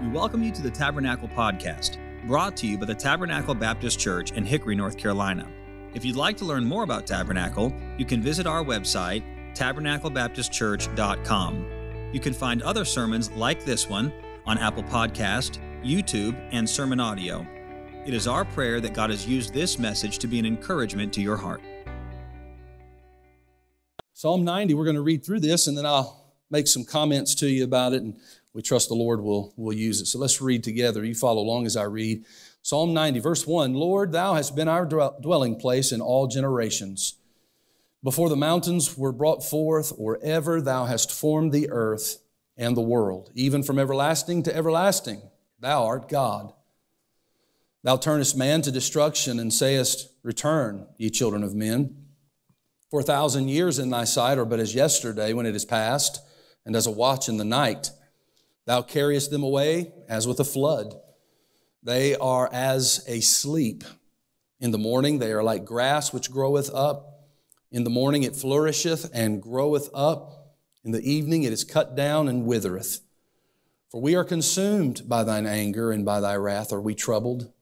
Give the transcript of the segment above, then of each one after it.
We welcome you to the Tabernacle Podcast, brought to you by the Tabernacle Baptist Church in Hickory, North Carolina. If you'd like to learn more about Tabernacle, you can visit our website, tabernaclebaptistchurch.com. You can find other sermons like this one on Apple Podcast, YouTube, and Sermon Audio. It is our prayer that God has used this message to be an encouragement to your heart. Psalm 90, we're going to read through this and then I'll make some comments to you about it and we trust the Lord will, will use it. So let's read together. You follow along as I read. Psalm 90, verse 1 Lord, thou hast been our dwelling place in all generations. Before the mountains were brought forth, or ever thou hast formed the earth and the world, even from everlasting to everlasting, thou art God. Thou turnest man to destruction and sayest, Return, ye children of men. For a thousand years in thy sight are but as yesterday when it is past, and as a watch in the night. Thou carriest them away as with a flood. They are as a sleep. In the morning they are like grass which groweth up. In the morning it flourisheth and groweth up. In the evening it is cut down and withereth. For we are consumed by thine anger and by thy wrath are we troubled.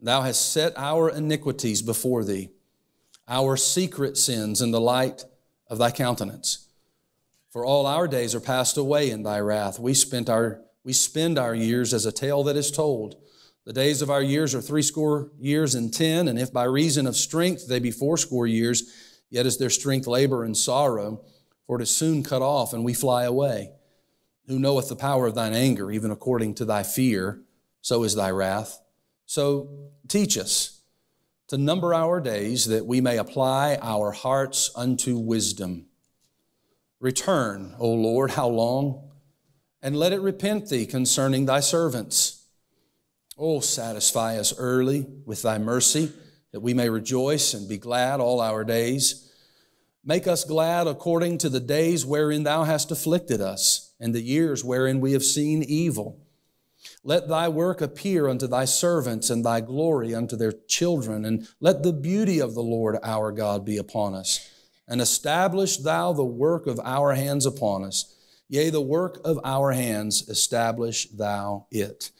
Thou hast set our iniquities before thee, our secret sins in the light of thy countenance. For all our days are passed away in thy wrath. We spent our we spend our years as a tale that is told. The days of our years are threescore years and ten, and if by reason of strength they be fourscore years, yet is their strength labor and sorrow, for it is soon cut off, and we fly away. Who knoweth the power of thine anger, even according to thy fear, so is thy wrath. So teach us to number our days that we may apply our hearts unto wisdom. Return, O Lord, how long? And let it repent thee concerning thy servants. O satisfy us early with thy mercy, that we may rejoice and be glad all our days. Make us glad according to the days wherein thou hast afflicted us, and the years wherein we have seen evil. Let thy work appear unto thy servants, and thy glory unto their children, and let the beauty of the Lord our God be upon us and establish thou the work of our hands upon us. Yea, the work of our hands, establish thou it.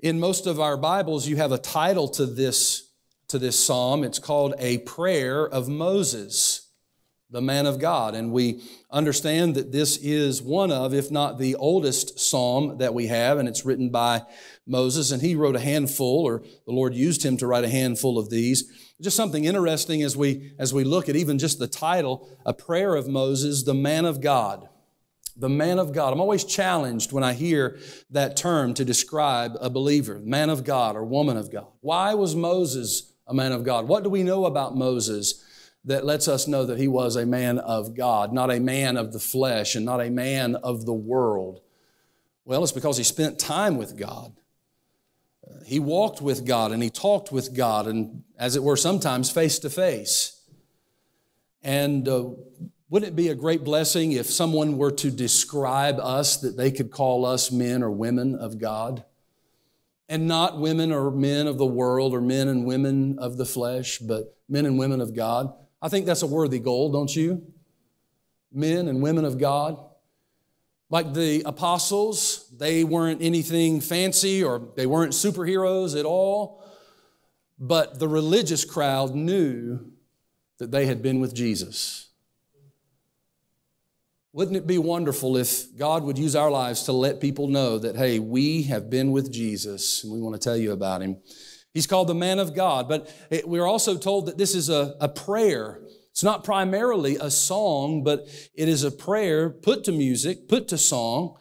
In most of our Bibles, you have a title to this, to this psalm. It's called A Prayer of Moses, the man of God. And we understand that this is one of, if not the oldest psalm that we have, and it's written by Moses. And he wrote a handful, or the Lord used him to write a handful of these. Just something interesting as we, as we look at even just the title, A Prayer of Moses, the Man of God. The man of God. I'm always challenged when I hear that term to describe a believer, man of God or woman of God. Why was Moses a man of God? What do we know about Moses that lets us know that he was a man of God, not a man of the flesh and not a man of the world? Well, it's because he spent time with God he walked with God and he talked with God, and as it were, sometimes face to face. And uh, wouldn't it be a great blessing if someone were to describe us that they could call us men or women of God? And not women or men of the world or men and women of the flesh, but men and women of God. I think that's a worthy goal, don't you? Men and women of God. Like the apostles, they weren't anything fancy or they weren't superheroes at all, but the religious crowd knew that they had been with Jesus. Wouldn't it be wonderful if God would use our lives to let people know that, hey, we have been with Jesus and we want to tell you about him? He's called the man of God, but we're also told that this is a, a prayer it's not primarily a song, but it is a prayer put to music, put to song.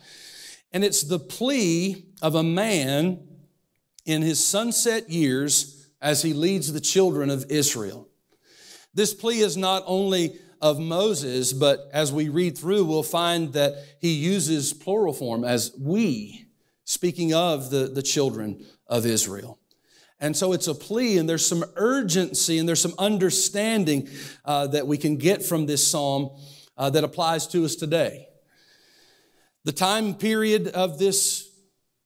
And it's the plea of a man in his sunset years as he leads the children of Israel. This plea is not only of Moses, but as we read through, we'll find that he uses plural form as we, speaking of the, the children of Israel. And so it's a plea, and there's some urgency and there's some understanding uh, that we can get from this psalm uh, that applies to us today. The time period of this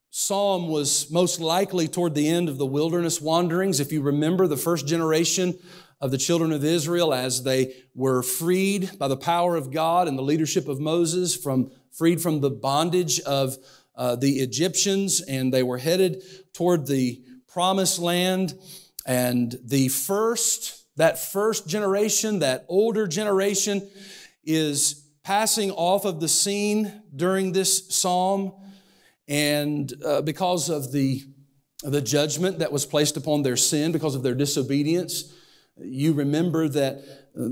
psalm was most likely toward the end of the wilderness wanderings. If you remember the first generation of the children of Israel as they were freed by the power of God and the leadership of Moses from freed from the bondage of uh, the Egyptians, and they were headed toward the promised land. And the first, that first generation, that older generation, is passing off of the scene during this psalm. And uh, because of the, the judgment that was placed upon their sin, because of their disobedience, you remember that uh,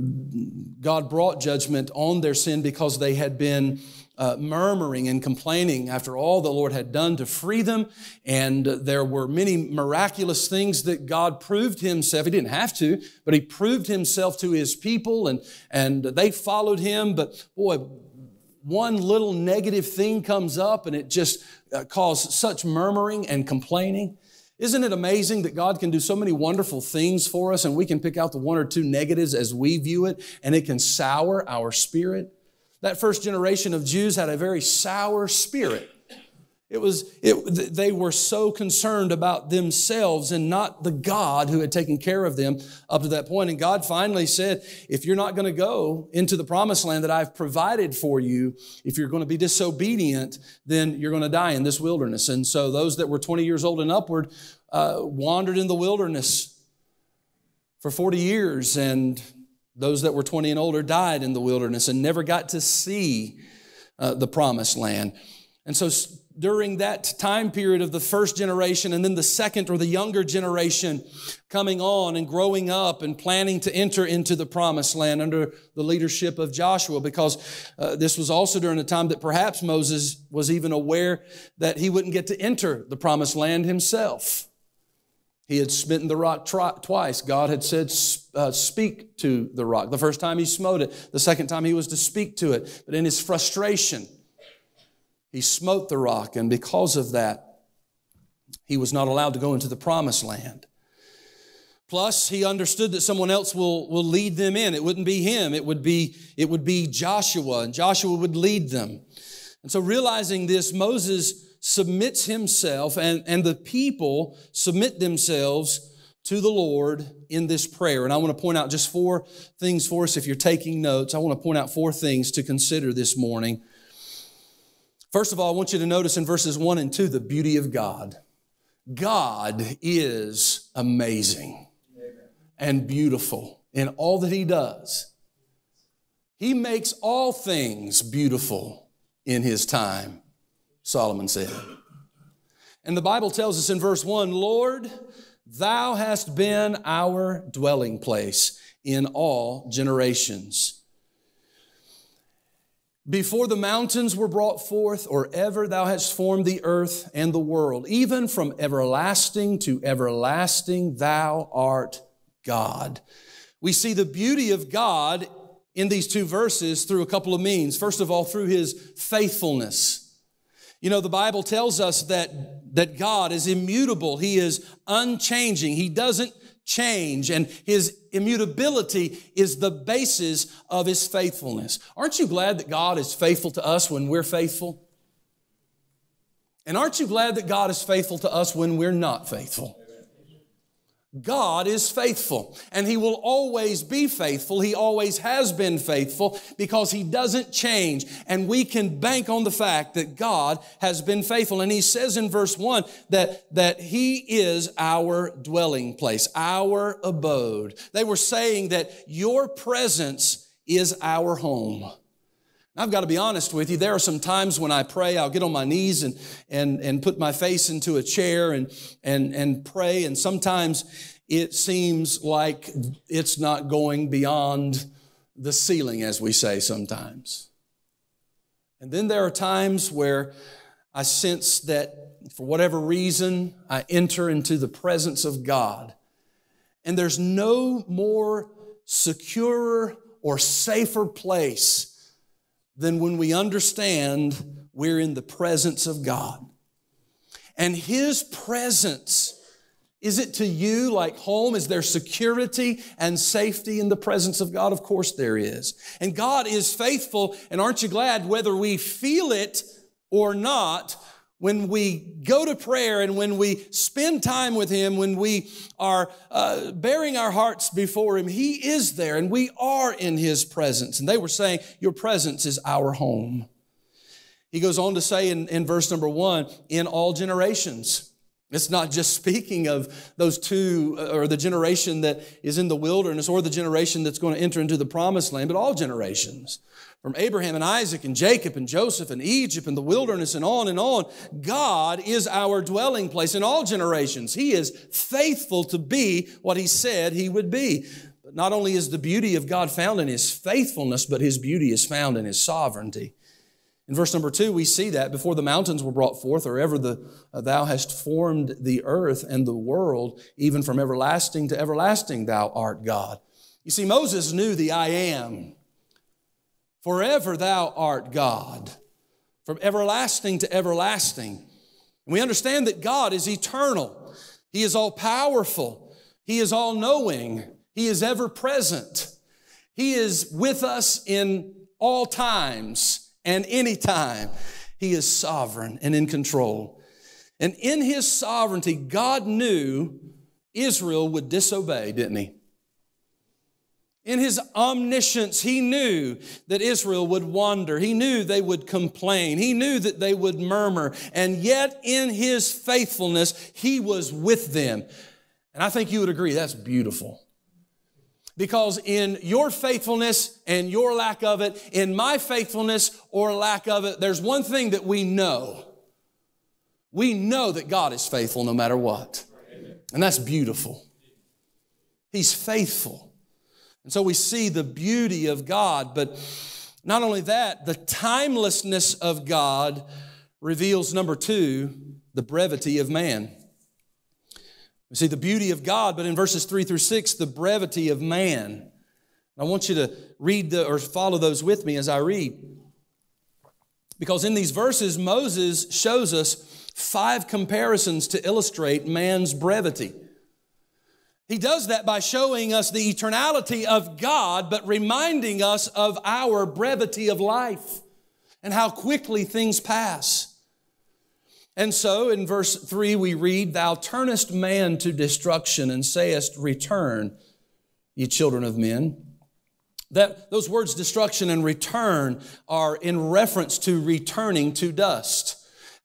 God brought judgment on their sin because they had been uh, murmuring and complaining after all the Lord had done to free them. And there were many miraculous things that God proved himself. He didn't have to, but he proved himself to his people and, and they followed him. But boy, one little negative thing comes up and it just uh, caused such murmuring and complaining. Isn't it amazing that God can do so many wonderful things for us and we can pick out the one or two negatives as we view it and it can sour our spirit? That first generation of Jews had a very sour spirit. It was, it, they were so concerned about themselves and not the God who had taken care of them up to that point. And God finally said, if you're not going to go into the promised land that I've provided for you, if you're going to be disobedient, then you're going to die in this wilderness. And so those that were 20 years old and upward uh, wandered in the wilderness for 40 years and those that were 20 and older died in the wilderness and never got to see uh, the promised land. And so during that time period of the first generation and then the second or the younger generation coming on and growing up and planning to enter into the promised land under the leadership of Joshua, because uh, this was also during a time that perhaps Moses was even aware that he wouldn't get to enter the promised land himself. He had smitten the rock tri- twice. God had said, uh, Speak to the rock. The first time he smote it, the second time he was to speak to it. But in his frustration, he smote the rock, and because of that, he was not allowed to go into the promised land. Plus, he understood that someone else will, will lead them in. It wouldn't be him, it would be, it would be Joshua, and Joshua would lead them. And so, realizing this, Moses submits himself and, and the people submit themselves to the Lord in this prayer. And I want to point out just four things for us. If you're taking notes, I want to point out four things to consider this morning. First of all, I want you to notice in verses one and two the beauty of God. God is amazing and beautiful in all that He does. He makes all things beautiful in His time. Solomon said. And the Bible tells us in verse 1 Lord, thou hast been our dwelling place in all generations. Before the mountains were brought forth, or ever thou hast formed the earth and the world, even from everlasting to everlasting, thou art God. We see the beauty of God in these two verses through a couple of means. First of all, through his faithfulness. You know, the Bible tells us that, that God is immutable. He is unchanging. He doesn't change. And his immutability is the basis of his faithfulness. Aren't you glad that God is faithful to us when we're faithful? And aren't you glad that God is faithful to us when we're not faithful? God is faithful and He will always be faithful. He always has been faithful because He doesn't change. And we can bank on the fact that God has been faithful. And He says in verse one that, that He is our dwelling place, our abode. They were saying that your presence is our home. I've got to be honest with you. There are some times when I pray, I'll get on my knees and, and, and put my face into a chair and, and, and pray. And sometimes it seems like it's not going beyond the ceiling, as we say sometimes. And then there are times where I sense that for whatever reason, I enter into the presence of God. And there's no more secure or safer place than when we understand we're in the presence of God. And His presence, is it to you like home? Is there security and safety in the presence of God? Of course there is. And God is faithful, and aren't you glad whether we feel it or not? When we go to prayer and when we spend time with Him, when we are uh, baring our hearts before Him, He is there and we are in His presence. And they were saying, Your presence is our home. He goes on to say in, in verse number one, in all generations. It's not just speaking of those two, uh, or the generation that is in the wilderness, or the generation that's going to enter into the promised land, but all generations. From Abraham and Isaac and Jacob and Joseph and Egypt and the wilderness and on and on. God is our dwelling place in all generations. He is faithful to be what He said He would be. But not only is the beauty of God found in His faithfulness, but His beauty is found in His sovereignty. In verse number two, we see that before the mountains were brought forth, or ever the, uh, thou hast formed the earth and the world, even from everlasting to everlasting, thou art God. You see, Moses knew the I am. Forever thou art God, from everlasting to everlasting. And we understand that God is eternal. He is all powerful. He is all knowing. He is ever present. He is with us in all times and anytime. He is sovereign and in control. And in his sovereignty, God knew Israel would disobey, didn't he? In his omniscience, he knew that Israel would wander. He knew they would complain. He knew that they would murmur. And yet, in his faithfulness, he was with them. And I think you would agree that's beautiful. Because in your faithfulness and your lack of it, in my faithfulness or lack of it, there's one thing that we know. We know that God is faithful no matter what. And that's beautiful. He's faithful. And so we see the beauty of God, but not only that, the timelessness of God reveals number two, the brevity of man. We see the beauty of God, but in verses three through six, the brevity of man. I want you to read the, or follow those with me as I read. Because in these verses, Moses shows us five comparisons to illustrate man's brevity. He does that by showing us the eternality of God, but reminding us of our brevity of life and how quickly things pass. And so in verse 3, we read, Thou turnest man to destruction and sayest, Return, ye children of men. That those words destruction and return are in reference to returning to dust.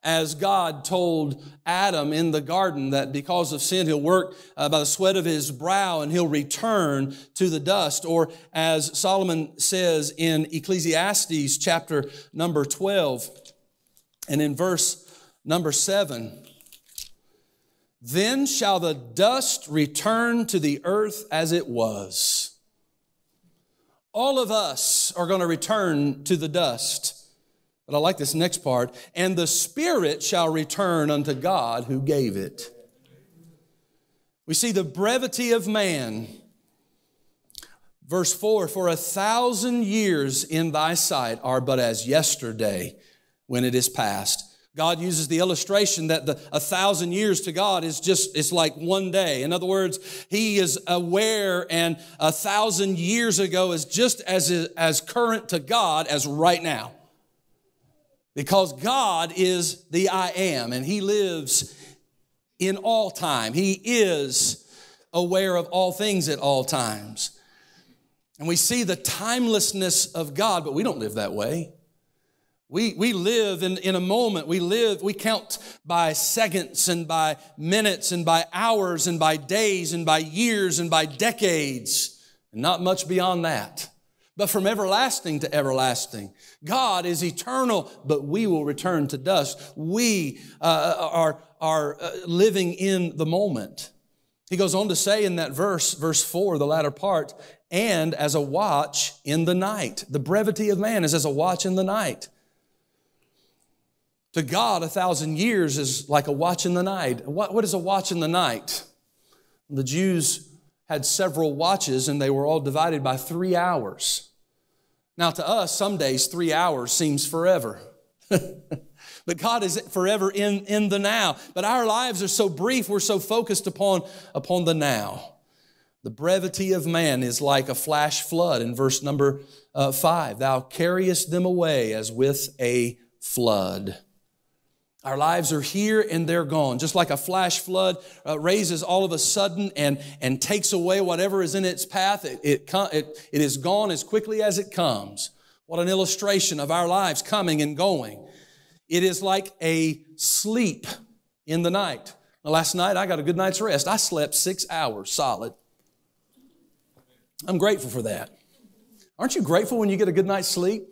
As God told Adam in the garden that because of sin he'll work uh, by the sweat of his brow and he'll return to the dust. Or as Solomon says in Ecclesiastes chapter number 12 and in verse Number seven, then shall the dust return to the earth as it was. All of us are going to return to the dust. But I like this next part. And the Spirit shall return unto God who gave it. We see the brevity of man. Verse 4 For a thousand years in thy sight are but as yesterday when it is past God uses the illustration that the, a thousand years to God is just, it's like one day. In other words, He is aware and a thousand years ago is just as, as current to God as right now. Because God is the I am and He lives in all time. He is aware of all things at all times. And we see the timelessness of God, but we don't live that way. We, we live in, in a moment. We live, we count by seconds and by minutes and by hours and by days and by years and by decades, and not much beyond that. But from everlasting to everlasting. God is eternal, but we will return to dust. We uh, are, are uh, living in the moment. He goes on to say in that verse, verse 4, the latter part, and as a watch in the night. The brevity of man is as a watch in the night. To God, a thousand years is like a watch in the night. What, what is a watch in the night? The Jews had several watches and they were all divided by three hours. Now, to us, some days three hours seems forever. but God is forever in, in the now. But our lives are so brief, we're so focused upon, upon the now. The brevity of man is like a flash flood in verse number uh, five. Thou carriest them away as with a flood. Our lives are here and they're gone. Just like a flash flood uh, raises all of a sudden and, and takes away whatever is in its path, it, it, it, it is gone as quickly as it comes. What an illustration of our lives coming and going. It is like a sleep in the night. Now, last night I got a good night's rest. I slept six hours solid. I'm grateful for that. Aren't you grateful when you get a good night's sleep?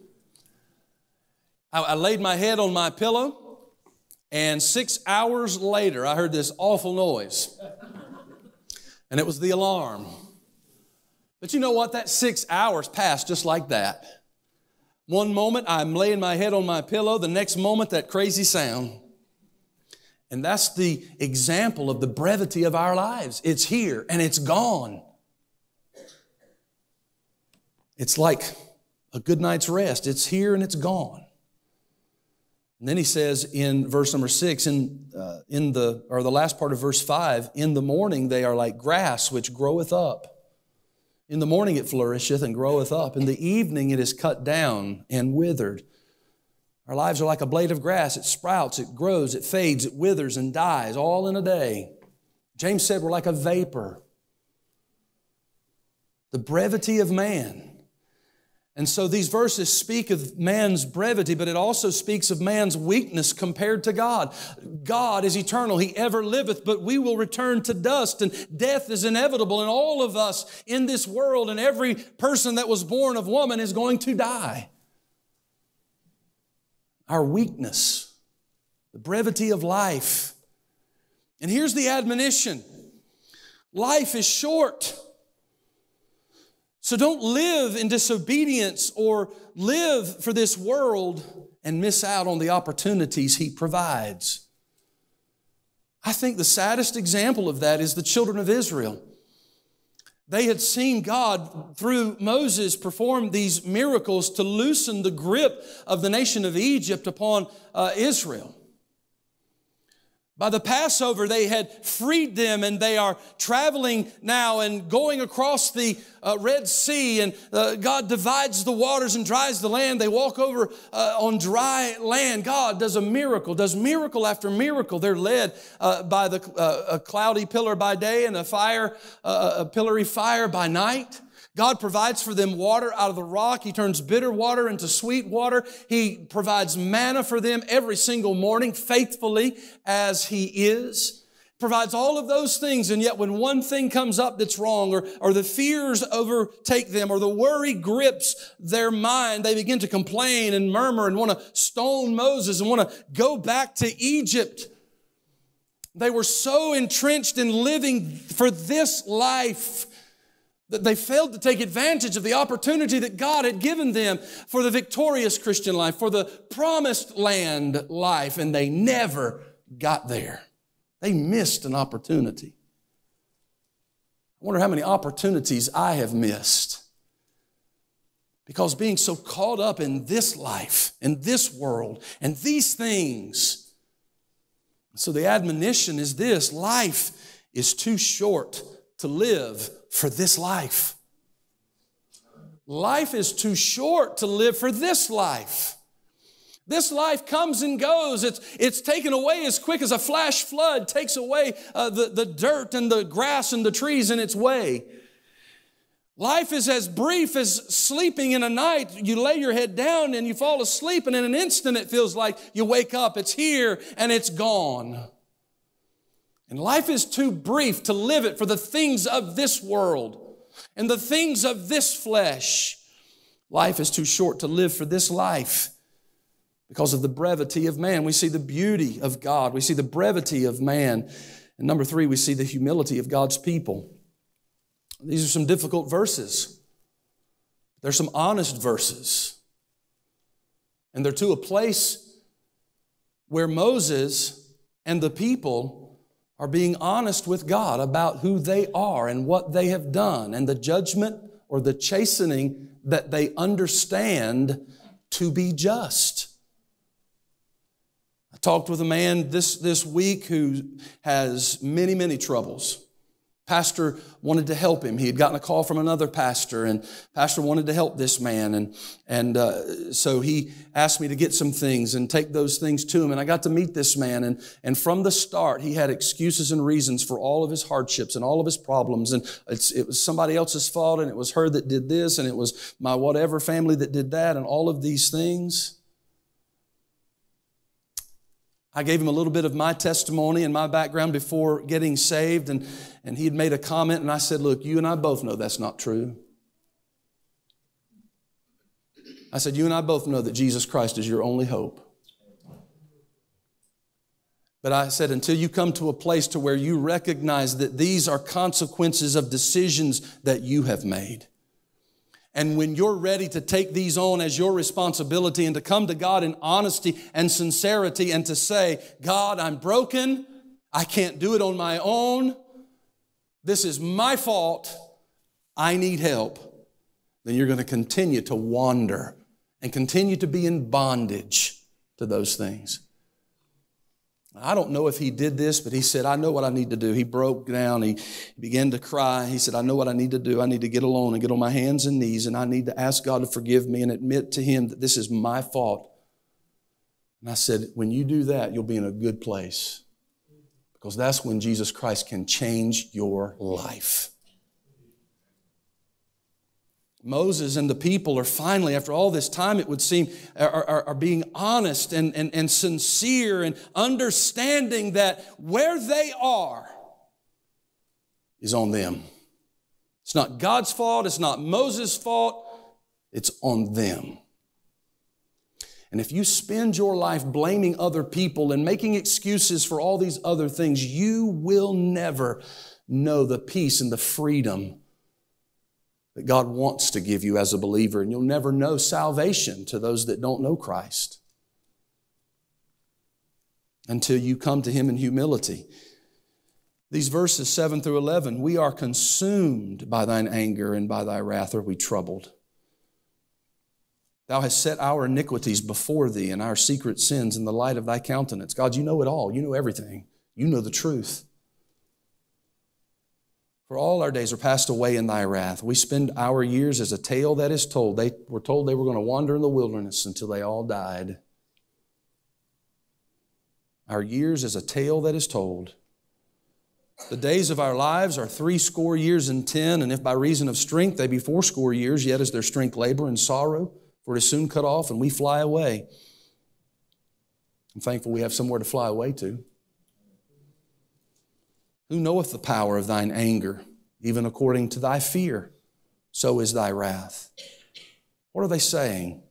I, I laid my head on my pillow, and six hours later, I heard this awful noise. And it was the alarm. But you know what? That six hours passed just like that. One moment I'm laying my head on my pillow, the next moment that crazy sound. And that's the example of the brevity of our lives. It's here and it's gone. It's like a good night's rest. It's here and it's gone. And then he says in verse number six, in, uh, in the, or the last part of verse five, in the morning they are like grass which groweth up. In the morning it flourisheth and groweth up. In the evening it is cut down and withered. Our lives are like a blade of grass. It sprouts, it grows, it fades, it withers and dies all in a day. James said we're like a vapor. The brevity of man. And so these verses speak of man's brevity, but it also speaks of man's weakness compared to God. God is eternal. He ever liveth, but we will return to dust and death is inevitable. And all of us in this world and every person that was born of woman is going to die. Our weakness, the brevity of life. And here's the admonition. Life is short. So don't live in disobedience or live for this world and miss out on the opportunities He provides. I think the saddest example of that is the children of Israel. They had seen God through Moses perform these miracles to loosen the grip of the nation of Egypt upon uh, Israel. By the Passover, they had freed them and they are traveling now and going across the uh, Red Sea and uh, God divides the waters and dries the land. They walk over uh, on dry land. God does a miracle, does miracle after miracle. They're led uh, by the, uh, a cloudy pillar by day and a fire, uh, a pillory fire by night. God provides for them water out of the rock. He turns bitter water into sweet water. He provides manna for them every single morning, faithfully as He is. Provides all of those things, and yet when one thing comes up that's wrong, or, or the fears overtake them, or the worry grips their mind, they begin to complain and murmur and want to stone Moses and want to go back to Egypt. They were so entrenched in living for this life they failed to take advantage of the opportunity that God had given them for the victorious Christian life, for the promised land life, and they never got there. They missed an opportunity. I wonder how many opportunities I have missed. Because being so caught up in this life, in this world, and these things. So the admonition is this life is too short to live for this life. Life is too short to live for this life. This life comes and goes. It's, it's taken away as quick as a flash flood takes away uh, the, the dirt and the grass and the trees in its way. Life is as brief as sleeping in a night. You lay your head down and you fall asleep, and in an instant it feels like you wake up. It's here and it's gone. And life is too brief to live it for the things of this world and the things of this flesh. Life is too short to live for this life because of the brevity of man. We see the beauty of God, we see the brevity of man. And number three, we see the humility of God's people. These are some difficult verses. There's some honest verses. And they're to a place where Moses and the people are being honest with God about who they are and what they have done and the judgment or the chastening that they understand to be just. I talked with a man this, this week who has many, many troubles. Pastor wanted to help him. He had gotten a call from another pastor, and pastor wanted to help this man, and and uh, so he asked me to get some things and take those things to him. And I got to meet this man, and and from the start, he had excuses and reasons for all of his hardships and all of his problems, and it was somebody else's fault, and it was her that did this, and it was my whatever family that did that, and all of these things. I gave him a little bit of my testimony and my background before getting saved, and, and he had made a comment, and I said, Look, you and I both know that's not true. I said, You and I both know that Jesus Christ is your only hope. But I said, until you come to a place to where you recognize that these are consequences of decisions that you have made. And when you're ready to take these on as your responsibility and to come to God in honesty and sincerity and to say, God, I'm broken. I can't do it on my own. This is my fault. I need help. Then you're going to continue to wander and continue to be in bondage to those things. I don't know if he did this, but he said, I know what I need to do. He broke down. He began to cry. He said, I know what I need to do. I need to get alone and get on my hands and knees, and I need to ask God to forgive me and admit to him that this is my fault. And I said, When you do that, you'll be in a good place. Because that's when Jesus Christ can change your life. Moses and the people are finally, after all this time, it would seem, are, are, are, being honest and, and, and sincere and understanding that where they are is on them. It's not God's fault, it's not Moses' fault, it's on them. And if you spend your life blaming other people and making excuses for all these other things, you will never know the peace and the freedom that God wants to give you as a believer, and you'll never know salvation to those that don't know Christ until you come to Him in humility. These verses 7 through 11, we are consumed by thine anger and by thy wrath are we troubled. Thou hast set our iniquities before thee and our secret sins in the light of thy countenance. God, you know it all. You know everything. You know the truth. For all our days are passed away in thy wrath. We spend our years as a tale that is told. They were told they were going to wander in the wilderness until they all died. Our years as a tale that is told. The days of our lives are three score years and ten, and if by reason of strength they be fourscore years, yet is their strength labor and sorrow, for it is soon cut off, and we fly away. I'm thankful we have somewhere to fly away to. Who knoweth the power of thine anger, even according to thy fear? So is thy wrath. What are they saying?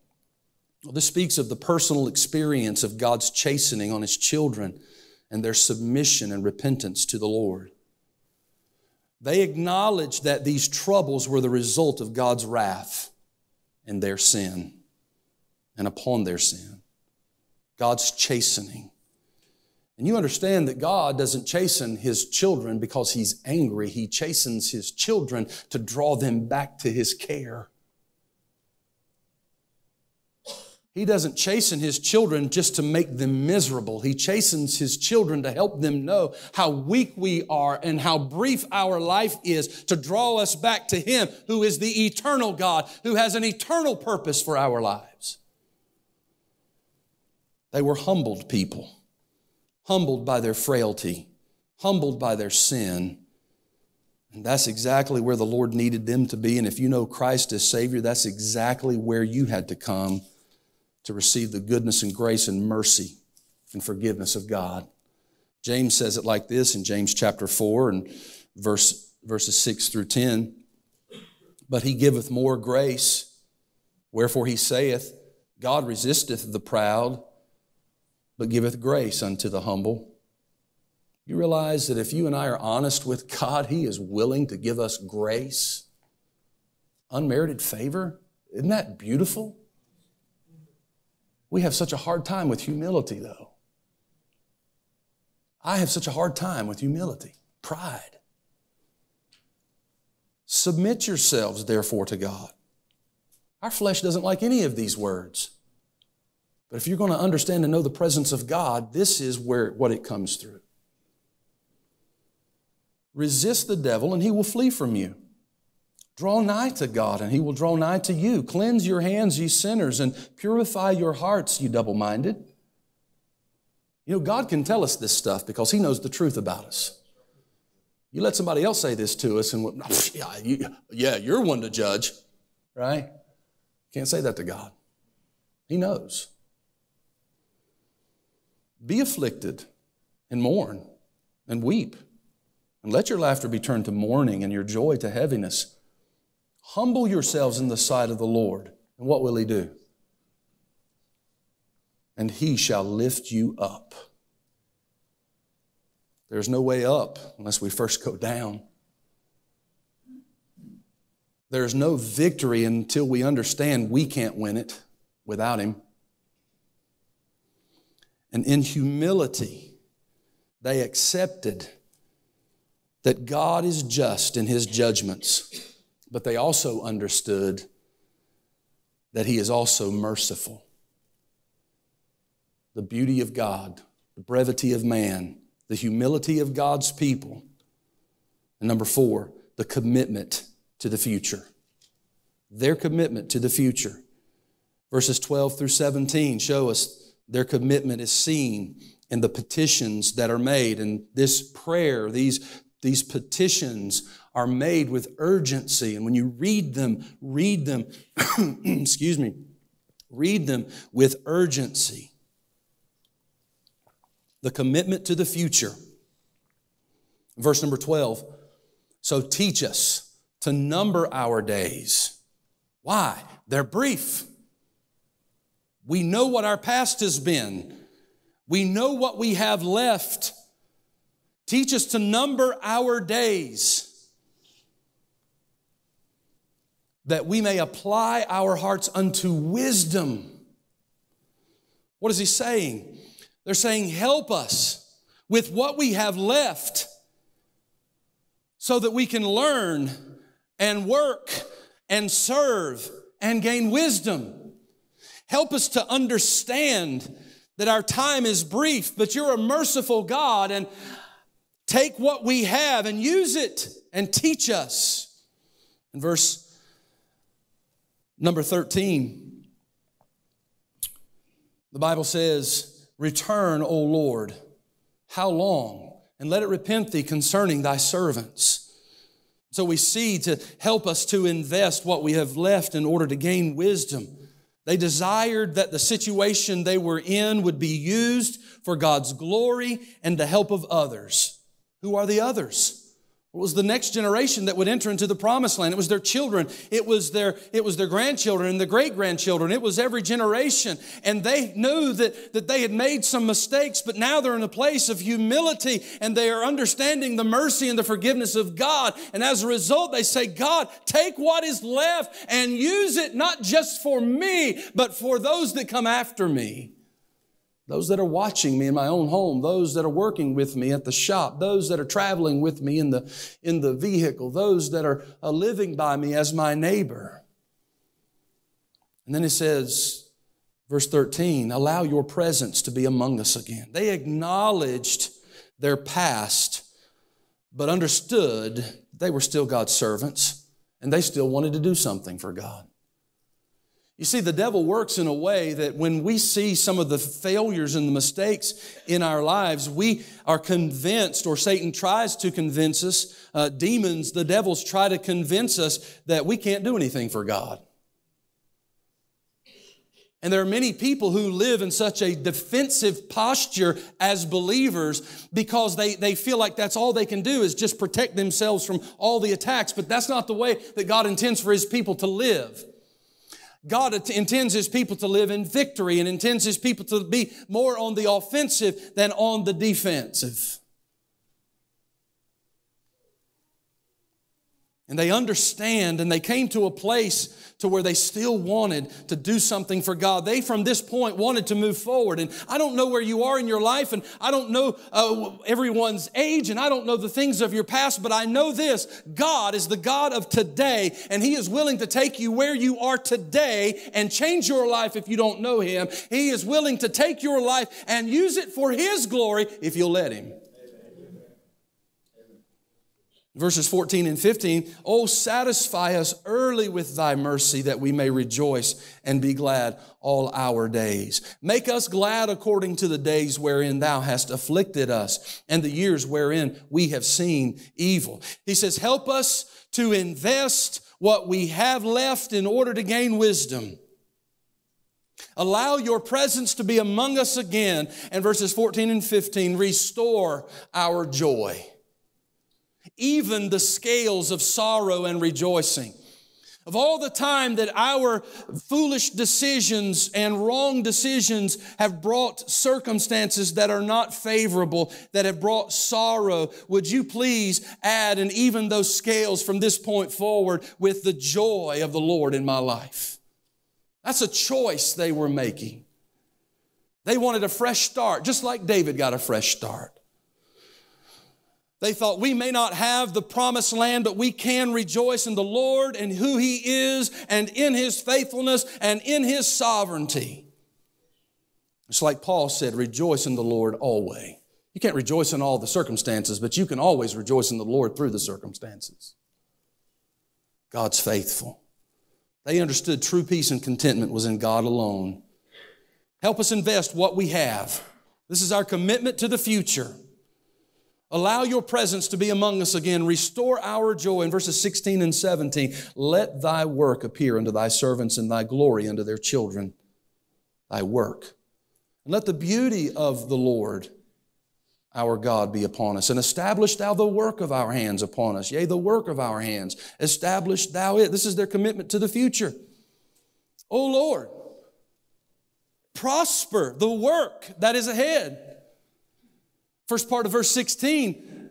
Well, this speaks of the personal experience of God's chastening on his children and their submission and repentance to the Lord. They acknowledge that these troubles were the result of God's wrath and their sin and upon their sin. God's chastening. And you understand that God doesn't chasten his children because he's angry. He chastens his children to draw them back to his care. He doesn't chasten his children just to make them miserable. He chastens his children to help them know how weak we are and how brief our life is to draw us back to him who is the eternal God, who has an eternal purpose for our lives. They were humbled people humbled by their frailty, humbled by their sin. And that's exactly where the Lord needed them to be. And if you know Christ as Savior, that's exactly where you had to come to receive the goodness and grace and mercy and forgiveness of God. James says it like this in James chapter 4 and verse, verses 6 through 10. But he giveth more grace. Wherefore he saith, God resisteth the proud, but giveth grace unto the humble. You realize that if you and I are honest with God, He is willing to give us grace, unmerited favor. Isn't that beautiful? We have such a hard time with humility, though. I have such a hard time with humility, pride. Submit yourselves, therefore, to God. Our flesh doesn't like any of these words. But if you're going to understand and know the presence of God, this is where what it comes through. Resist the devil and he will flee from you. Draw nigh to God and he will draw nigh to you. Cleanse your hands, ye sinners, and purify your hearts, you double minded. You know, God can tell us this stuff because he knows the truth about us. You let somebody else say this to us, and yeah, you, yeah, you're one to judge, right? Can't say that to God. He knows. Be afflicted and mourn and weep. And let your laughter be turned to mourning and your joy to heaviness. Humble yourselves in the sight of the Lord. And what will He do? And He shall lift you up. There's no way up unless we first go down. There's no victory until we understand we can't win it without Him. And in humility, they accepted that God is just in His judgments, but they also understood that He is also merciful. The beauty of God, the brevity of man, the humility of God's people. And number four, the commitment to the future. Their commitment to the future. Verses 12 through 17 show us their commitment is seen in the petitions that are made. And this prayer, these, these petitions are made with urgency. And when you read them, read them, excuse me, read them with urgency. The commitment to the future. Verse number 12. So teach us to number our days. Why? They're brief. We know what our past has been. We know what we have left. Teach us to number our days that we may apply our hearts unto wisdom. What is he saying? They're saying, Help us with what we have left so that we can learn and work and serve and gain wisdom. Help us to understand that our time is brief, but you're a merciful God and take what we have and use it and teach us. In verse number 13, the Bible says, Return, O Lord, how long? And let it repent thee concerning thy servants. So we see to help us to invest what we have left in order to gain wisdom. They desired that the situation they were in would be used for God's glory and the help of others. Who are the others? It was the next generation that would enter into the promised land. It was their children. It was their, it was their grandchildren and the great grandchildren. It was every generation. And they knew that, that they had made some mistakes, but now they're in a place of humility and they are understanding the mercy and the forgiveness of God. And as a result, they say, God, take what is left and use it not just for me, but for those that come after me those that are watching me in my own home, those that are working with me at the shop, those that are traveling with me in the, in the vehicle, those that are uh, living by me as my neighbor. And then it says, verse 13, allow your presence to be among us again. They acknowledged their past, but understood they were still God's servants and they still wanted to do something for God. You see, the devil works in a way that when we see some of the failures and the mistakes in our lives, we are convinced, or Satan tries to convince us, uh, demons, the devils try to convince us that we can't do anything for God. And there are many people who live in such a defensive posture as believers because they, they feel like that's all they can do is just protect themselves from all the attacks. But that's not the way that God intends for His people to live. God intends His people to live in victory and intends His people to be more on the offensive than on the defensive. And they understand and they came to a place to where they still wanted to do something for God. They, from this point, wanted to move forward. And I don't know where you are in your life, and I don't know uh, everyone's age, and I don't know the things of your past, but I know this God is the God of today, and He is willing to take you where you are today and change your life if you don't know Him. He is willing to take your life and use it for His glory if you'll let Him. Verses 14 and 15, Oh, satisfy us early with thy mercy that we may rejoice and be glad all our days. Make us glad according to the days wherein thou hast afflicted us and the years wherein we have seen evil. He says, Help us to invest what we have left in order to gain wisdom. Allow your presence to be among us again. And verses 14 and 15, restore our joy. Even the scales of sorrow and rejoicing. Of all the time that our foolish decisions and wrong decisions have brought circumstances that are not favorable, that have brought sorrow, would you please add and even those scales from this point forward with the joy of the Lord in my life? That's a choice they were making. They wanted a fresh start, just like David got a fresh start. They thought we may not have the promised land, but we can rejoice in the Lord and who He is and in His faithfulness and in His sovereignty. It's like Paul said, rejoice in the Lord always. You can't rejoice in all the circumstances, but you can always rejoice in the Lord through the circumstances. God's faithful. They understood true peace and contentment was in God alone. Help us invest what we have. This is our commitment to the future. Allow your presence to be among us again. Restore our joy. In verses 16 and 17, let thy work appear unto thy servants and thy glory unto their children. Thy work. And let the beauty of the Lord our God be upon us. And establish thou the work of our hands upon us. Yea, the work of our hands. Establish thou it. This is their commitment to the future. O Lord, prosper the work that is ahead. First part of verse 16,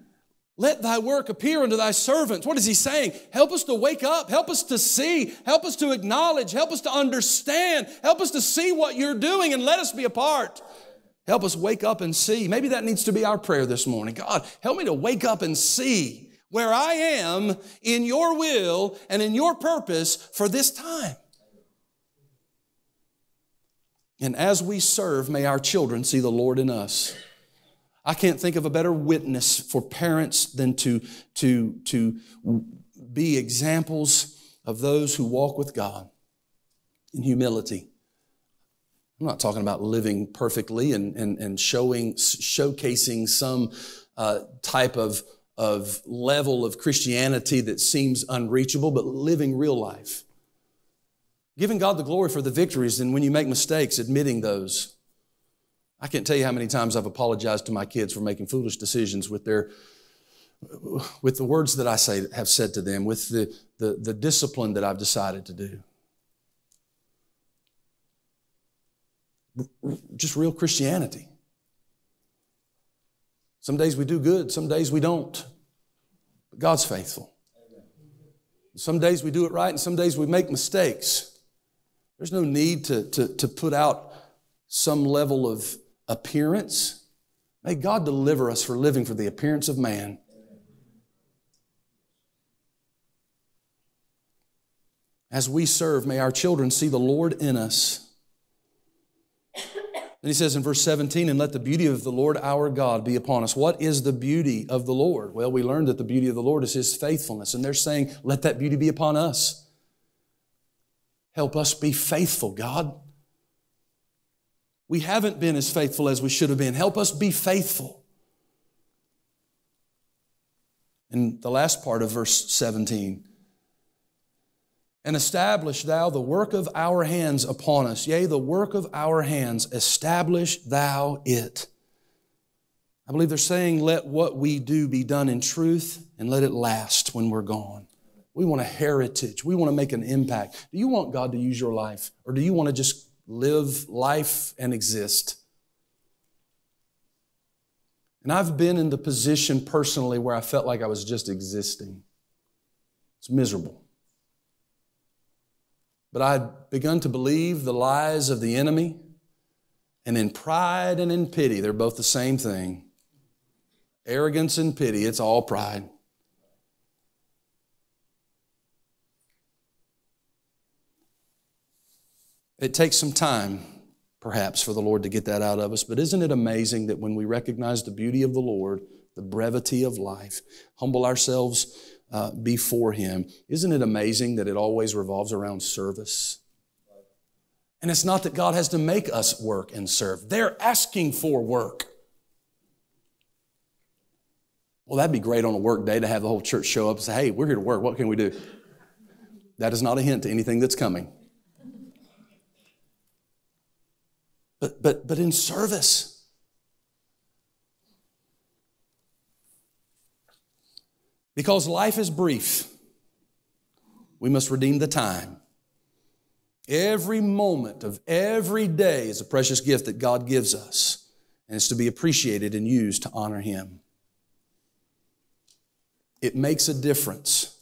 let thy work appear unto thy servants. What is he saying? Help us to wake up. Help us to see. Help us to acknowledge. Help us to understand. Help us to see what you're doing and let us be a part. Help us wake up and see. Maybe that needs to be our prayer this morning. God, help me to wake up and see where I am in your will and in your purpose for this time. And as we serve, may our children see the Lord in us. I can't think of a better witness for parents than to, to, to be examples of those who walk with God in humility. I'm not talking about living perfectly and, and, and showing, showcasing some uh, type of, of level of Christianity that seems unreachable, but living real life. Giving God the glory for the victories, and when you make mistakes, admitting those I can't tell you how many times I've apologized to my kids for making foolish decisions with their with the words that I say have said to them, with the, the, the discipline that I've decided to do. Just real Christianity. Some days we do good, some days we don't. But God's faithful. Some days we do it right, and some days we make mistakes. There's no need to, to, to put out some level of appearance. May God deliver us for living for the appearance of man. As we serve, may our children see the Lord in us. And he says in verse 17, and let the beauty of the Lord our God be upon us. What is the beauty of the Lord? Well, we learned that the beauty of the Lord is his faithfulness. And they're saying, let that beauty be upon us. Help us be faithful, God. We haven't been as faithful as we should have been. Help us be faithful. In the last part of verse 17, and establish thou the work of our hands upon us. Yea, the work of our hands, establish thou it. I believe they're saying, let what we do be done in truth and let it last when we're gone. We want a heritage. We want to make an impact. Do you want God to use your life? Or do you want to just live life and exist. And I've been in the position personally where I felt like I was just existing. It's miserable. But I'd begun to believe the lies of the enemy, and in pride and in pity, they're both the same thing. Arrogance and pity, it's all pride. It takes some time, perhaps, for the Lord to get that out of us, but isn't it amazing that when we recognize the beauty of the Lord, the brevity of life, humble ourselves uh, before Him, isn't it amazing that it always revolves around service? And it's not that God has to make us work and serve, they're asking for work. Well, that'd be great on a work day to have the whole church show up and say, hey, we're here to work. What can we do? That is not a hint to anything that's coming. But, but, but in service. Because life is brief, we must redeem the time. Every moment of every day is a precious gift that God gives us, and it's to be appreciated and used to honor Him. It makes a difference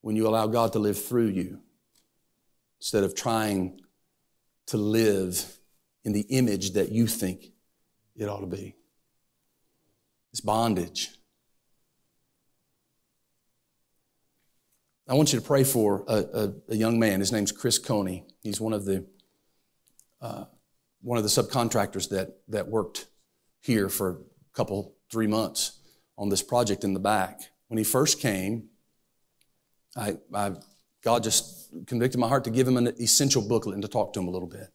when you allow God to live through you instead of trying to live in the image that you think it ought to be. It's bondage. I want you to pray for a, a, a young man. His name's Chris Coney. He's one of the uh, one of the subcontractors that that worked here for a couple three months on this project in the back. When he first came, I, I God just convicted my heart to give him an essential booklet and to talk to him a little bit.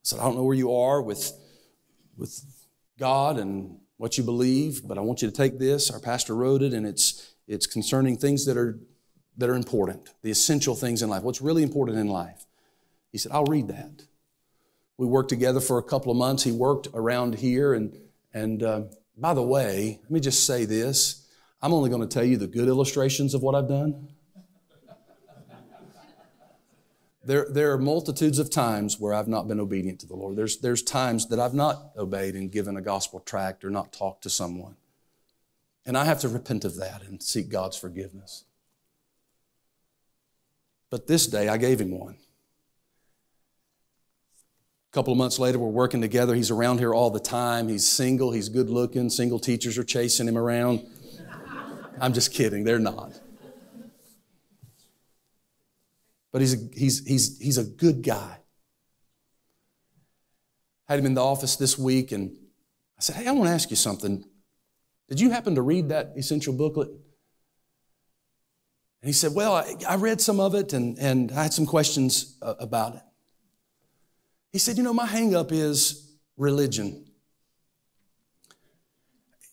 I said, I don't know where you are with with God and what you believe, but I want you to take this. Our pastor wrote it, and it's it's concerning things that are that are important, the essential things in life, what's really important in life. He said, I'll read that. We worked together for a couple of months. He worked around here. And, and uh, by the way, let me just say this I'm only going to tell you the good illustrations of what I've done. There, there are multitudes of times where I've not been obedient to the Lord. There's, there's times that I've not obeyed and given a gospel tract or not talked to someone. And I have to repent of that and seek God's forgiveness. But this day, I gave him one. A couple of months later, we're working together. He's around here all the time. He's single, he's good looking. Single teachers are chasing him around. I'm just kidding, they're not. But he's a, he's, he's, he's a good guy. Had him in the office this week, and I said, Hey, I want to ask you something. Did you happen to read that essential booklet? And he said, Well, I, I read some of it and, and I had some questions uh, about it. He said, You know, my hangup is religion.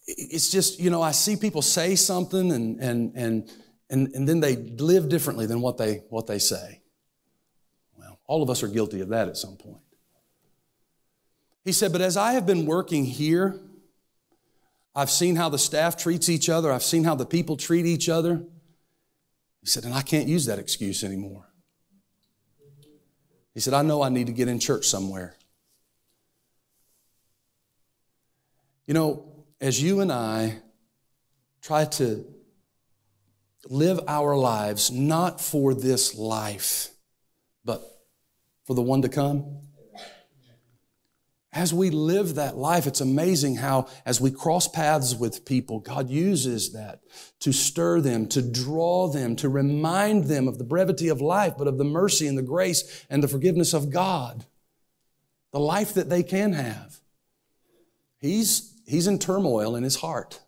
It's just, you know, I see people say something and, and, and, and, and then they live differently than what they, what they say. Well, all of us are guilty of that at some point. He said, But as I have been working here, I've seen how the staff treats each other, I've seen how the people treat each other. He said, and I can't use that excuse anymore. He said, I know I need to get in church somewhere. You know, as you and I try to live our lives not for this life, but for the one to come, as we live that life, it's amazing how, as we cross paths with people, God uses that to stir them, to draw them, to remind them of the brevity of life, but of the mercy and the grace and the forgiveness of God, the life that they can have. He's, he's in turmoil in his heart.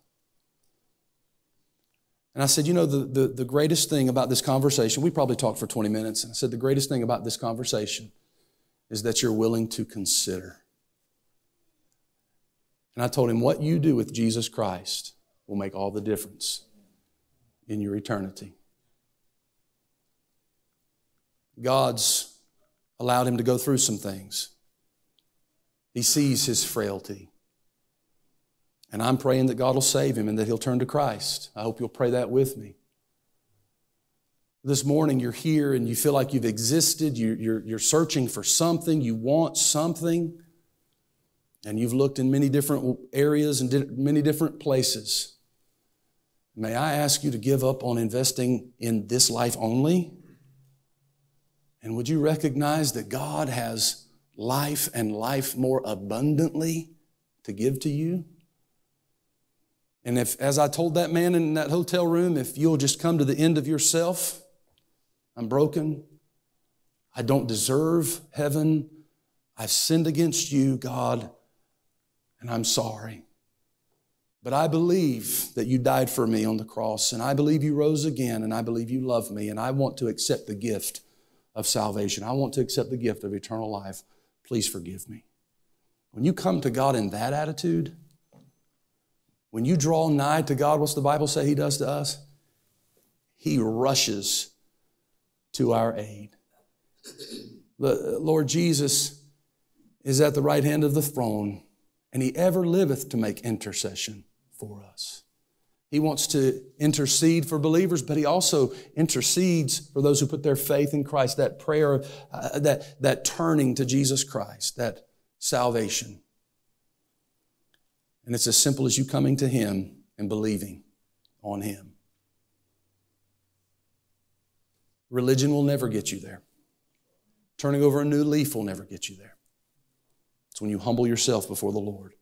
And I said, you know, the, the, the greatest thing about this conversation, we probably talked for 20 minutes, and I said, the greatest thing about this conversation is that you're willing to consider. And I told him, What you do with Jesus Christ will make all the difference in your eternity. God's allowed him to go through some things. He sees his frailty. And I'm praying that God will save him and that he'll turn to Christ. I hope you'll pray that with me. This morning, you're here and you feel like you've existed, you're, you're, searching for something, you want something and you've looked in many different areas and many different places. May I ask you to give up on investing in this life only? And would you recognize that God has life and life more abundantly to give to you? And if, as I told that man in that hotel room, if you'll just come to the end of yourself, I'm broken. I don't deserve heaven. I've sinned against you, God and I'm sorry. But I believe that you died for me on the cross, and I believe you rose again, and I believe you love me, and I want to accept the gift of salvation. I want to accept the gift of eternal life. Please forgive me. When you come to God in that attitude, when you draw nigh to God, what's the Bible say He does to us? He rushes to our aid. The Lord Jesus is at the right hand of the throne, and he ever liveth to make intercession for us. He wants to intercede for believers, but he also intercedes for those who put their faith in Christ, that prayer, uh, that, that turning to Jesus Christ, that salvation. And it's as simple as you coming to him and believing on him. Religion will never get you there. Turning over a new leaf will never get you there. It's when you humble yourself before the Lord.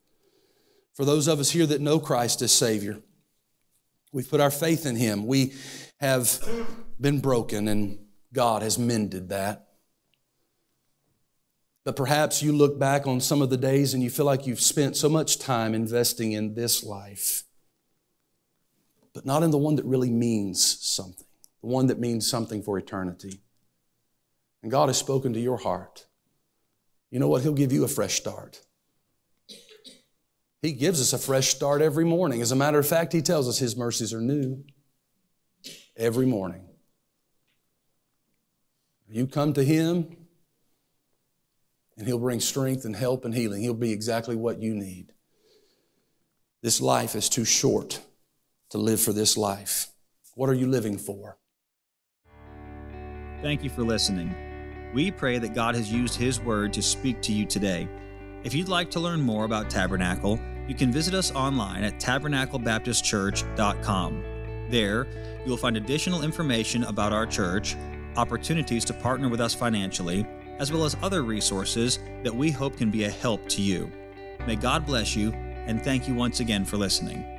For those of us here that know Christ as Savior, we've put our faith in Him. We have been broken, and God has mended that. But perhaps you look back on some of the days and you feel like you've spent so much time investing in this life, but not in the one that really means something the one that means something for eternity. And God has spoken to your heart. You know what? He'll give you a fresh start. He gives us a fresh start every morning. As a matter of fact, He tells us His mercies are new every morning. You come to Him, and He'll bring strength and help and healing. He'll be exactly what you need. This life is too short to live for this life. What are you living for? Thank you for listening. We pray that God has used His Word to speak to you today. If you'd like to learn more about Tabernacle, you can visit us online at tabernaclebaptistchurch.com. There, you'll find additional information about our church, opportunities to partner with us financially, as well as other resources that we hope can be a help to you. May God bless you, and thank you once again for listening.